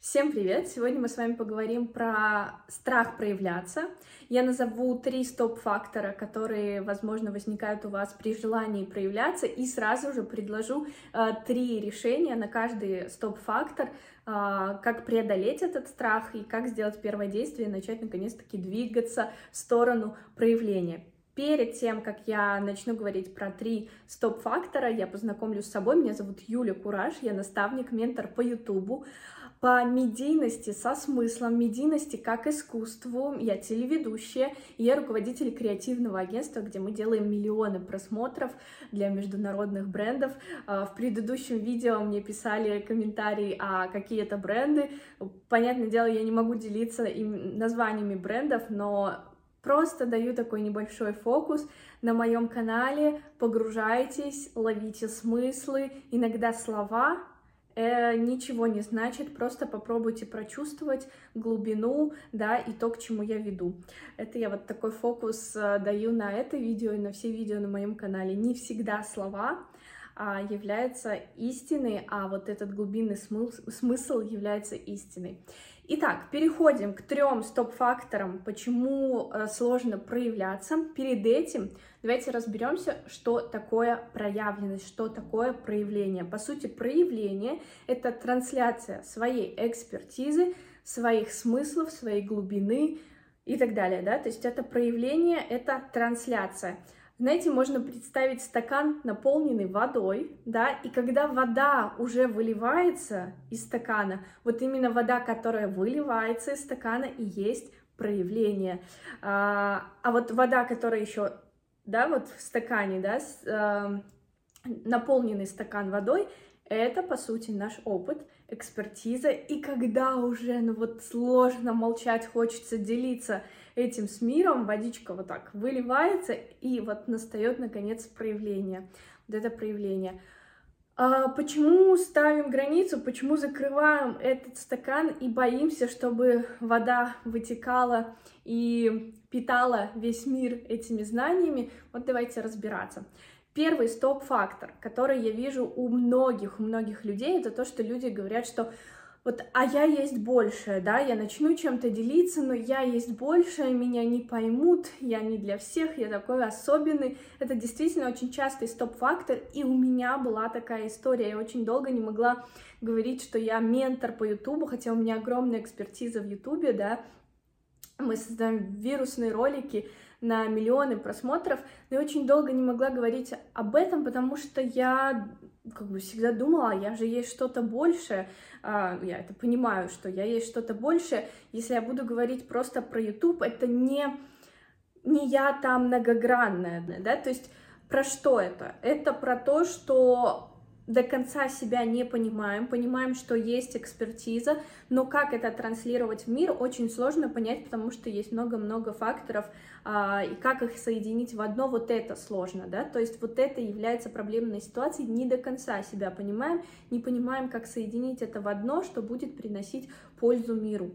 Всем привет! Сегодня мы с вами поговорим про страх проявляться. Я назову три стоп-фактора, которые, возможно, возникают у вас при желании проявляться, и сразу же предложу э, три решения на каждый стоп-фактор, э, как преодолеть этот страх и как сделать первое действие и начать наконец-таки двигаться в сторону проявления. Перед тем, как я начну говорить про три стоп-фактора, я познакомлюсь с собой. Меня зовут Юля Кураж, я наставник, ментор по Ютубу по медийности со смыслом, медийности как искусству. Я телеведущая, и я руководитель креативного агентства, где мы делаем миллионы просмотров для международных брендов. А, в предыдущем видео мне писали комментарии, а какие это бренды. Понятное дело, я не могу делиться им названиями брендов, но Просто даю такой небольшой фокус на моем канале. Погружайтесь, ловите смыслы, иногда слова э, ничего не значит, просто попробуйте прочувствовать глубину, да, и то, к чему я веду. Это я вот такой фокус э, даю на это видео и на все видео на моем канале. Не всегда слова а, являются истиной, а вот этот глубинный смысл, смысл является истиной. Итак, переходим к трем стоп-факторам, почему э, сложно проявляться. Перед этим давайте разберемся, что такое проявленность, что такое проявление. По сути, проявление — это трансляция своей экспертизы, своих смыслов, своей глубины и так далее. Да? То есть это проявление, это трансляция. Знаете, можно представить стакан, наполненный водой, да, и когда вода уже выливается из стакана, вот именно вода, которая выливается из стакана, и есть проявление. А, а вот вода, которая еще, да, вот в стакане, да, с, а, наполненный стакан водой, это, по сути, наш опыт, экспертиза, и когда уже, ну вот, сложно молчать, хочется делиться этим с миром, водичка вот так выливается, и вот настает, наконец, проявление, вот это проявление. А почему ставим границу, почему закрываем этот стакан и боимся, чтобы вода вытекала и питала весь мир этими знаниями? Вот давайте разбираться. Первый стоп-фактор, который я вижу у многих, у многих людей, это то, что люди говорят, что вот, а я есть большее, да, я начну чем-то делиться, но я есть большее, меня не поймут, я не для всех, я такой особенный. Это действительно очень частый стоп-фактор, и у меня была такая история, я очень долго не могла говорить, что я ментор по Ютубу, хотя у меня огромная экспертиза в Ютубе, да, мы создаем вирусные ролики, на миллионы просмотров, но я очень долго не могла говорить об этом, потому что я как бы всегда думала, я же есть что-то большее, а, я это понимаю, что я есть что-то большее, если я буду говорить просто про YouTube, это не, не я там многогранная, да, то есть про что это? Это про то, что до конца себя не понимаем, понимаем, что есть экспертиза, но как это транслировать в мир, очень сложно понять, потому что есть много-много факторов, а, и как их соединить в одно, вот это сложно, да, то есть вот это является проблемной ситуацией, не до конца себя понимаем, не понимаем, как соединить это в одно, что будет приносить пользу миру.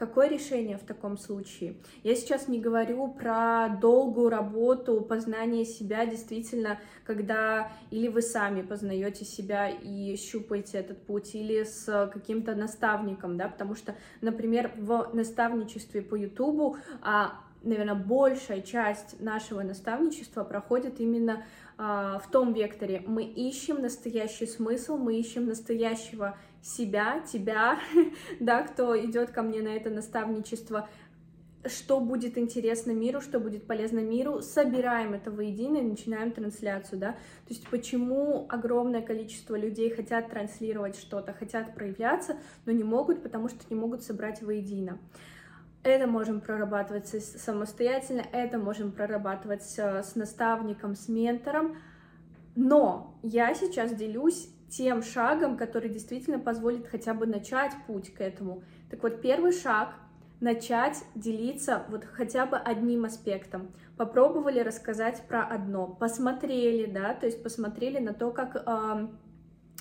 Какое решение в таком случае? Я сейчас не говорю про долгую работу, познание себя, действительно, когда или вы сами познаете себя и щупаете этот путь, или с каким-то наставником, да, потому что, например, в наставничестве по Ютубу а, наверное, большая часть нашего наставничества проходит именно а, в том векторе. Мы ищем настоящий смысл, мы ищем настоящего себя, тебя, да, кто идет ко мне на это наставничество, что будет интересно миру, что будет полезно миру, собираем это воедино и начинаем трансляцию, да, то есть почему огромное количество людей хотят транслировать что-то, хотят проявляться, но не могут, потому что не могут собрать воедино. Это можем прорабатывать самостоятельно, это можем прорабатывать с наставником, с ментором, но я сейчас делюсь тем шагом, который действительно позволит хотя бы начать путь к этому. Так вот, первый шаг — начать делиться вот хотя бы одним аспектом. Попробовали рассказать про одно, посмотрели, да, то есть посмотрели на то, как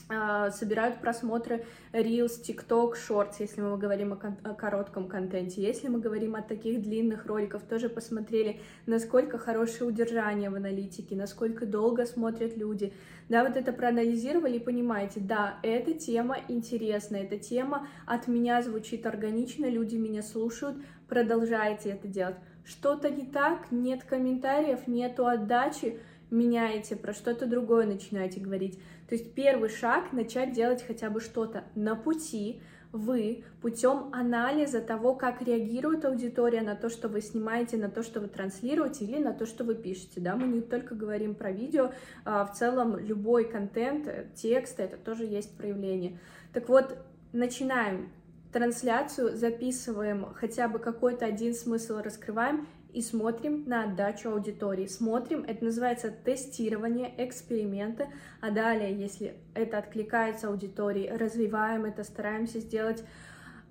собирают просмотры Reels, TikTok, Shorts, если мы говорим о, кон- о коротком контенте. Если мы говорим о таких длинных роликах, тоже посмотрели, насколько хорошее удержание в аналитике, насколько долго смотрят люди. Да, вот это проанализировали и понимаете, да, эта тема интересная, эта тема от меня звучит органично, люди меня слушают, продолжайте это делать. Что-то не так, нет комментариев, нету отдачи, меняете, про что-то другое начинаете говорить. То есть первый шаг — начать делать хотя бы что-то на пути, вы путем анализа того, как реагирует аудитория на то, что вы снимаете, на то, что вы транслируете или на то, что вы пишете. Да? Мы не только говорим про видео, а в целом любой контент, э, текст, это тоже есть проявление. Так вот, начинаем трансляцию, записываем хотя бы какой-то один смысл, раскрываем и смотрим на отдачу аудитории. Смотрим, это называется тестирование, эксперименты, а далее, если это откликается аудитории, развиваем это, стараемся сделать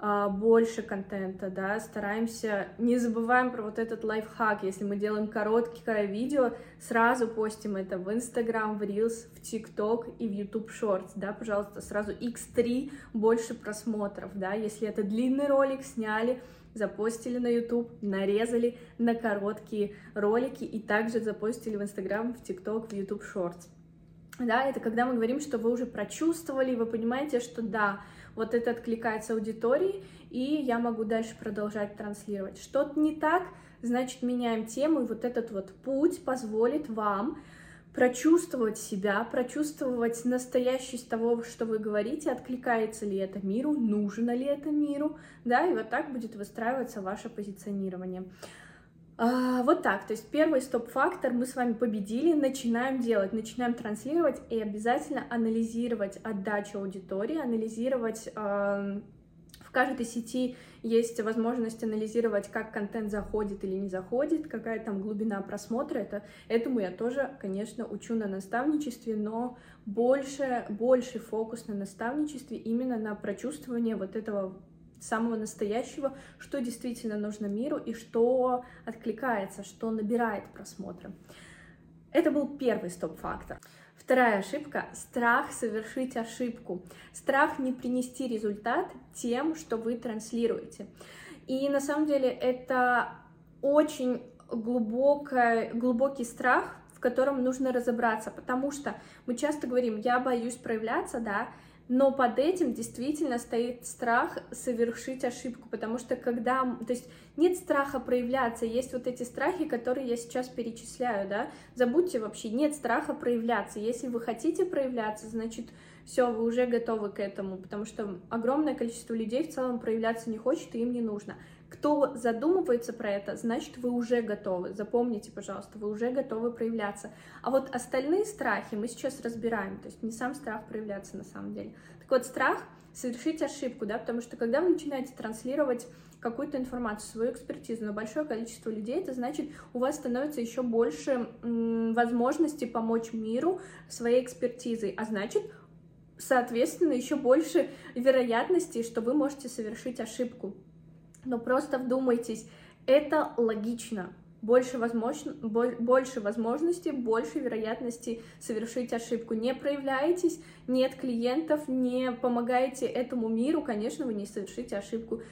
а, больше контента, да, стараемся, не забываем про вот этот лайфхак, если мы делаем короткое видео, сразу постим это в Instagram, в Reels, в TikTok и в YouTube Shorts, да, пожалуйста, сразу x3 больше просмотров, да, если это длинный ролик, сняли, запостили на YouTube, нарезали на короткие ролики и также запостили в Instagram, в TikTok, в YouTube Shorts. Да, это когда мы говорим, что вы уже прочувствовали, вы понимаете, что да, вот это откликается аудитории, и я могу дальше продолжать транслировать. Что-то не так, значит, меняем тему, и вот этот вот путь позволит вам прочувствовать себя, прочувствовать настоящесть того, что вы говорите, откликается ли это миру, нужно ли это миру, да, и вот так будет выстраиваться ваше позиционирование. А, вот так, то есть первый стоп-фактор мы с вами победили, начинаем делать, начинаем транслировать и обязательно анализировать отдачу аудитории, анализировать в каждой сети есть возможность анализировать, как контент заходит или не заходит, какая там глубина просмотра. Это, этому я тоже, конечно, учу на наставничестве, но больше, больше фокус на наставничестве именно на прочувствование вот этого самого настоящего, что действительно нужно миру и что откликается, что набирает просмотры. Это был первый стоп-фактор. Вторая ошибка — страх совершить ошибку. Страх не принести результат тем, что вы транслируете. И на самом деле это очень глубокий, глубокий страх, в котором нужно разобраться, потому что мы часто говорим, я боюсь проявляться, да, но под этим действительно стоит страх совершить ошибку, потому что когда, то есть нет страха проявляться, есть вот эти страхи, которые я сейчас перечисляю, да, забудьте вообще, нет страха проявляться, если вы хотите проявляться, значит, все, вы уже готовы к этому, потому что огромное количество людей в целом проявляться не хочет, и им не нужно. Кто задумывается про это, значит, вы уже готовы. Запомните, пожалуйста, вы уже готовы проявляться. А вот остальные страхи мы сейчас разбираем. То есть не сам страх проявляться на самом деле. Так вот, страх совершить ошибку, да, потому что когда вы начинаете транслировать какую-то информацию, свою экспертизу на большое количество людей, это значит, у вас становится еще больше возможностей помочь миру своей экспертизой, а значит, соответственно, еще больше вероятностей, что вы можете совершить ошибку но просто вдумайтесь, это логично. Больше, возможно, больше возможностей, больше вероятности совершить ошибку. Не проявляетесь, нет клиентов, не помогаете этому миру, конечно, вы не совершите ошибку.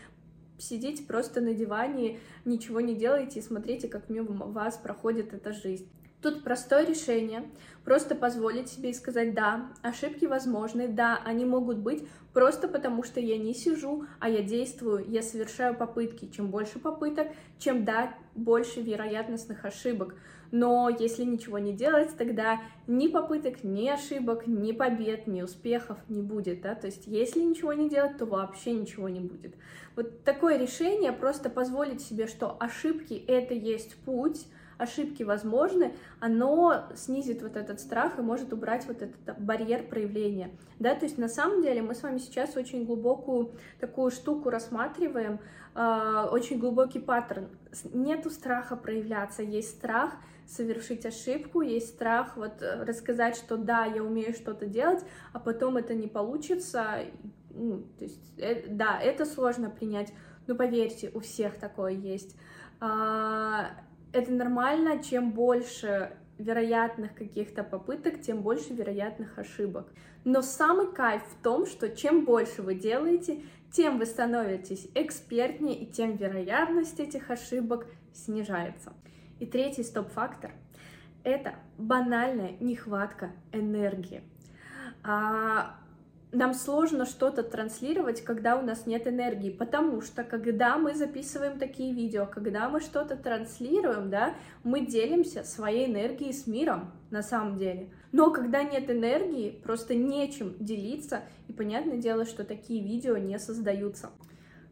Сидите просто на диване, ничего не делаете и смотрите, как мимо вас проходит эта жизнь. Тут простое решение, просто позволить себе и сказать, да, ошибки возможны, да, они могут быть, просто потому что я не сижу, а я действую, я совершаю попытки. Чем больше попыток, чем, да, больше вероятностных ошибок. Но если ничего не делать, тогда ни попыток, ни ошибок, ни побед, ни успехов не будет, да, то есть если ничего не делать, то вообще ничего не будет. Вот такое решение просто позволить себе, что ошибки — это есть путь, ошибки возможны, оно снизит вот этот страх и может убрать вот этот барьер проявления, да, то есть на самом деле мы с вами сейчас очень глубокую такую штуку рассматриваем, э, очень глубокий паттерн, нету страха проявляться, есть страх совершить ошибку, есть страх вот э, рассказать, что да, я умею что-то делать, а потом это не получится, ну, то есть, э, да, это сложно принять, но поверьте, у всех такое есть. А, это нормально, чем больше вероятных каких-то попыток, тем больше вероятных ошибок. Но самый кайф в том, что чем больше вы делаете, тем вы становитесь экспертнее, и тем вероятность этих ошибок снижается. И третий стоп-фактор — это банальная нехватка энергии. А нам сложно что-то транслировать, когда у нас нет энергии, потому что когда мы записываем такие видео, когда мы что-то транслируем, да, мы делимся своей энергией с миром на самом деле. Но когда нет энергии, просто нечем делиться, и понятное дело, что такие видео не создаются.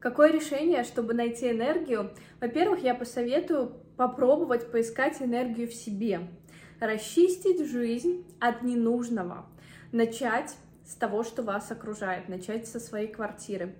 Какое решение, чтобы найти энергию? Во-первых, я посоветую попробовать поискать энергию в себе, расчистить жизнь от ненужного, начать с того, что вас окружает, начать со своей квартиры,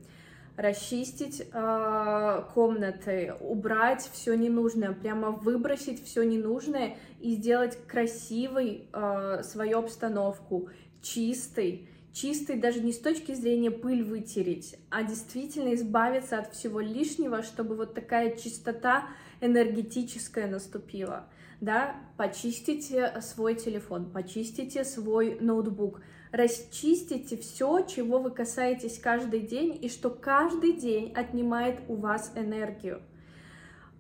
расчистить э, комнаты, убрать все ненужное, прямо выбросить все ненужное и сделать красивой э, свою обстановку, чистой, чистой даже не с точки зрения пыль вытереть, а действительно избавиться от всего лишнего, чтобы вот такая чистота энергетическая наступила. Да, почистите свой телефон, почистите свой ноутбук, расчистите все, чего вы касаетесь каждый день и что каждый день отнимает у вас энергию.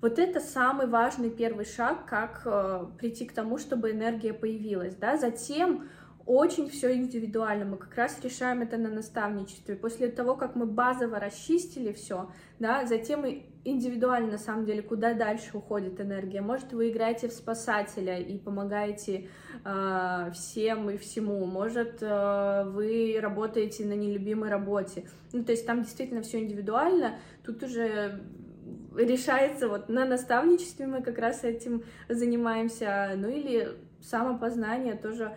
Вот это самый важный первый шаг, как э, прийти к тому, чтобы энергия появилась. Да? Затем очень все индивидуально. Мы как раз решаем это на наставничестве. После того, как мы базово расчистили все, да, затем мы индивидуально на самом деле, куда дальше уходит энергия. Может, вы играете в спасателя и помогаете э, всем и всему. Может, э, вы работаете на нелюбимой работе. Ну, то есть там действительно все индивидуально. Тут уже решается вот на наставничестве мы как раз этим занимаемся. Ну или самопознание тоже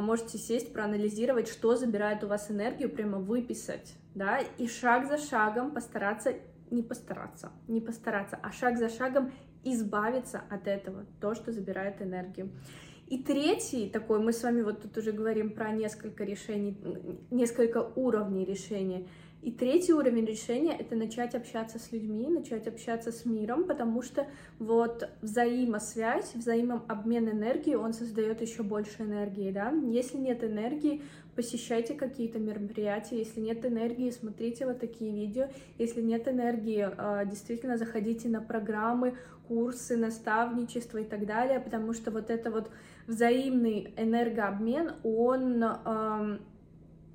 можете сесть, проанализировать, что забирает у вас энергию, прямо выписать, да, и шаг за шагом постараться, не постараться, не постараться, а шаг за шагом избавиться от этого, то, что забирает энергию. И третий такой, мы с вами вот тут уже говорим про несколько решений, несколько уровней решения. И третий уровень решения — это начать общаться с людьми, начать общаться с миром, потому что вот взаимосвязь, взаимообмен энергии, он создает еще больше энергии, да. Если нет энергии, посещайте какие-то мероприятия, если нет энергии, смотрите вот такие видео, если нет энергии, а, действительно заходите на программы, курсы, наставничество и так далее, потому что вот это вот взаимный энергообмен, он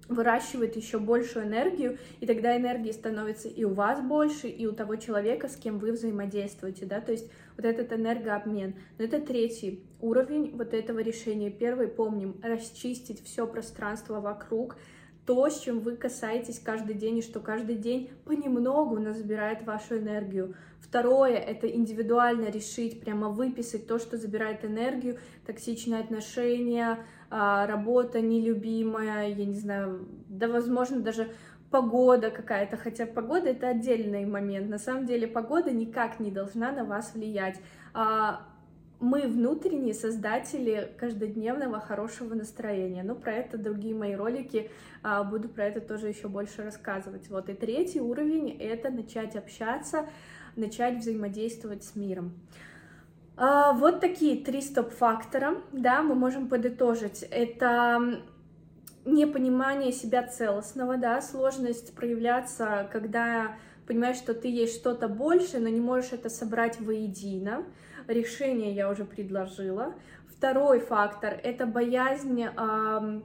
выращивает еще большую энергию, и тогда энергии становится и у вас больше, и у того человека, с кем вы взаимодействуете, да, то есть вот этот энергообмен. Но это третий уровень вот этого решения. Первый, помним, расчистить все пространство вокруг, то, с чем вы касаетесь каждый день, и что каждый день понемногу забирает вашу энергию. Второе — это индивидуально решить, прямо выписать то, что забирает энергию, токсичные отношения, работа нелюбимая, я не знаю, да, возможно, даже погода какая-то, хотя погода — это отдельный момент. На самом деле погода никак не должна на вас влиять а, мы внутренние создатели каждодневного хорошего настроения. Ну, про это другие мои ролики, а, буду про это тоже еще больше рассказывать. Вот, и третий уровень — это начать общаться, начать взаимодействовать с миром. А, вот такие три стоп-фактора, да, мы можем подытожить. Это непонимание себя целостного, да, сложность проявляться, когда понимаешь, что ты есть что-то больше, но не можешь это собрать воедино, решение я уже предложила. Второй фактор — это боязнь э,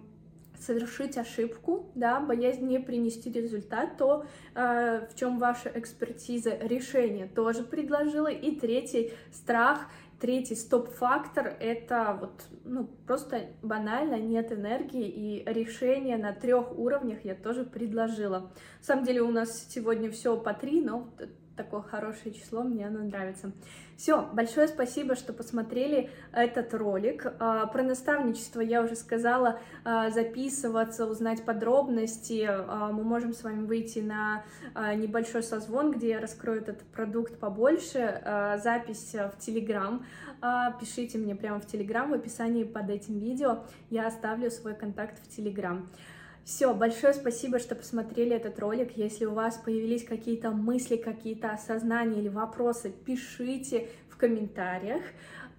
совершить ошибку, да, боязнь не принести результат, то, э, в чем ваша экспертиза, решение тоже предложила. И третий — страх — Третий стоп-фактор — это вот, ну, просто банально нет энергии, и решение на трех уровнях я тоже предложила. На самом деле у нас сегодня все по три, но такое хорошее число, мне оно нравится. Все, большое спасибо, что посмотрели этот ролик. А, про наставничество я уже сказала, а, записываться, узнать подробности. А, мы можем с вами выйти на небольшой созвон, где я раскрою этот продукт побольше. Запись в Телеграм. Пишите мне прямо в Телеграм, в описании под этим видео я оставлю свой контакт в Телеграм. Все, большое спасибо, что посмотрели этот ролик. Если у вас появились какие-то мысли, какие-то осознания или вопросы, пишите в комментариях.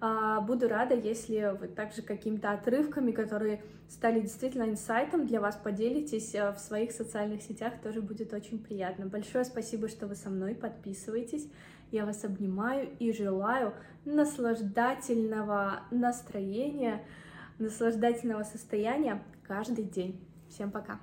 А, буду рада, если вы также какими-то отрывками, которые стали действительно инсайтом для вас, поделитесь э, в своих социальных сетях, тоже будет очень приятно. Большое спасибо, что вы со мной, подписывайтесь. Я вас обнимаю и желаю наслаждательного настроения, наслаждательного состояния каждый день. Всем пока!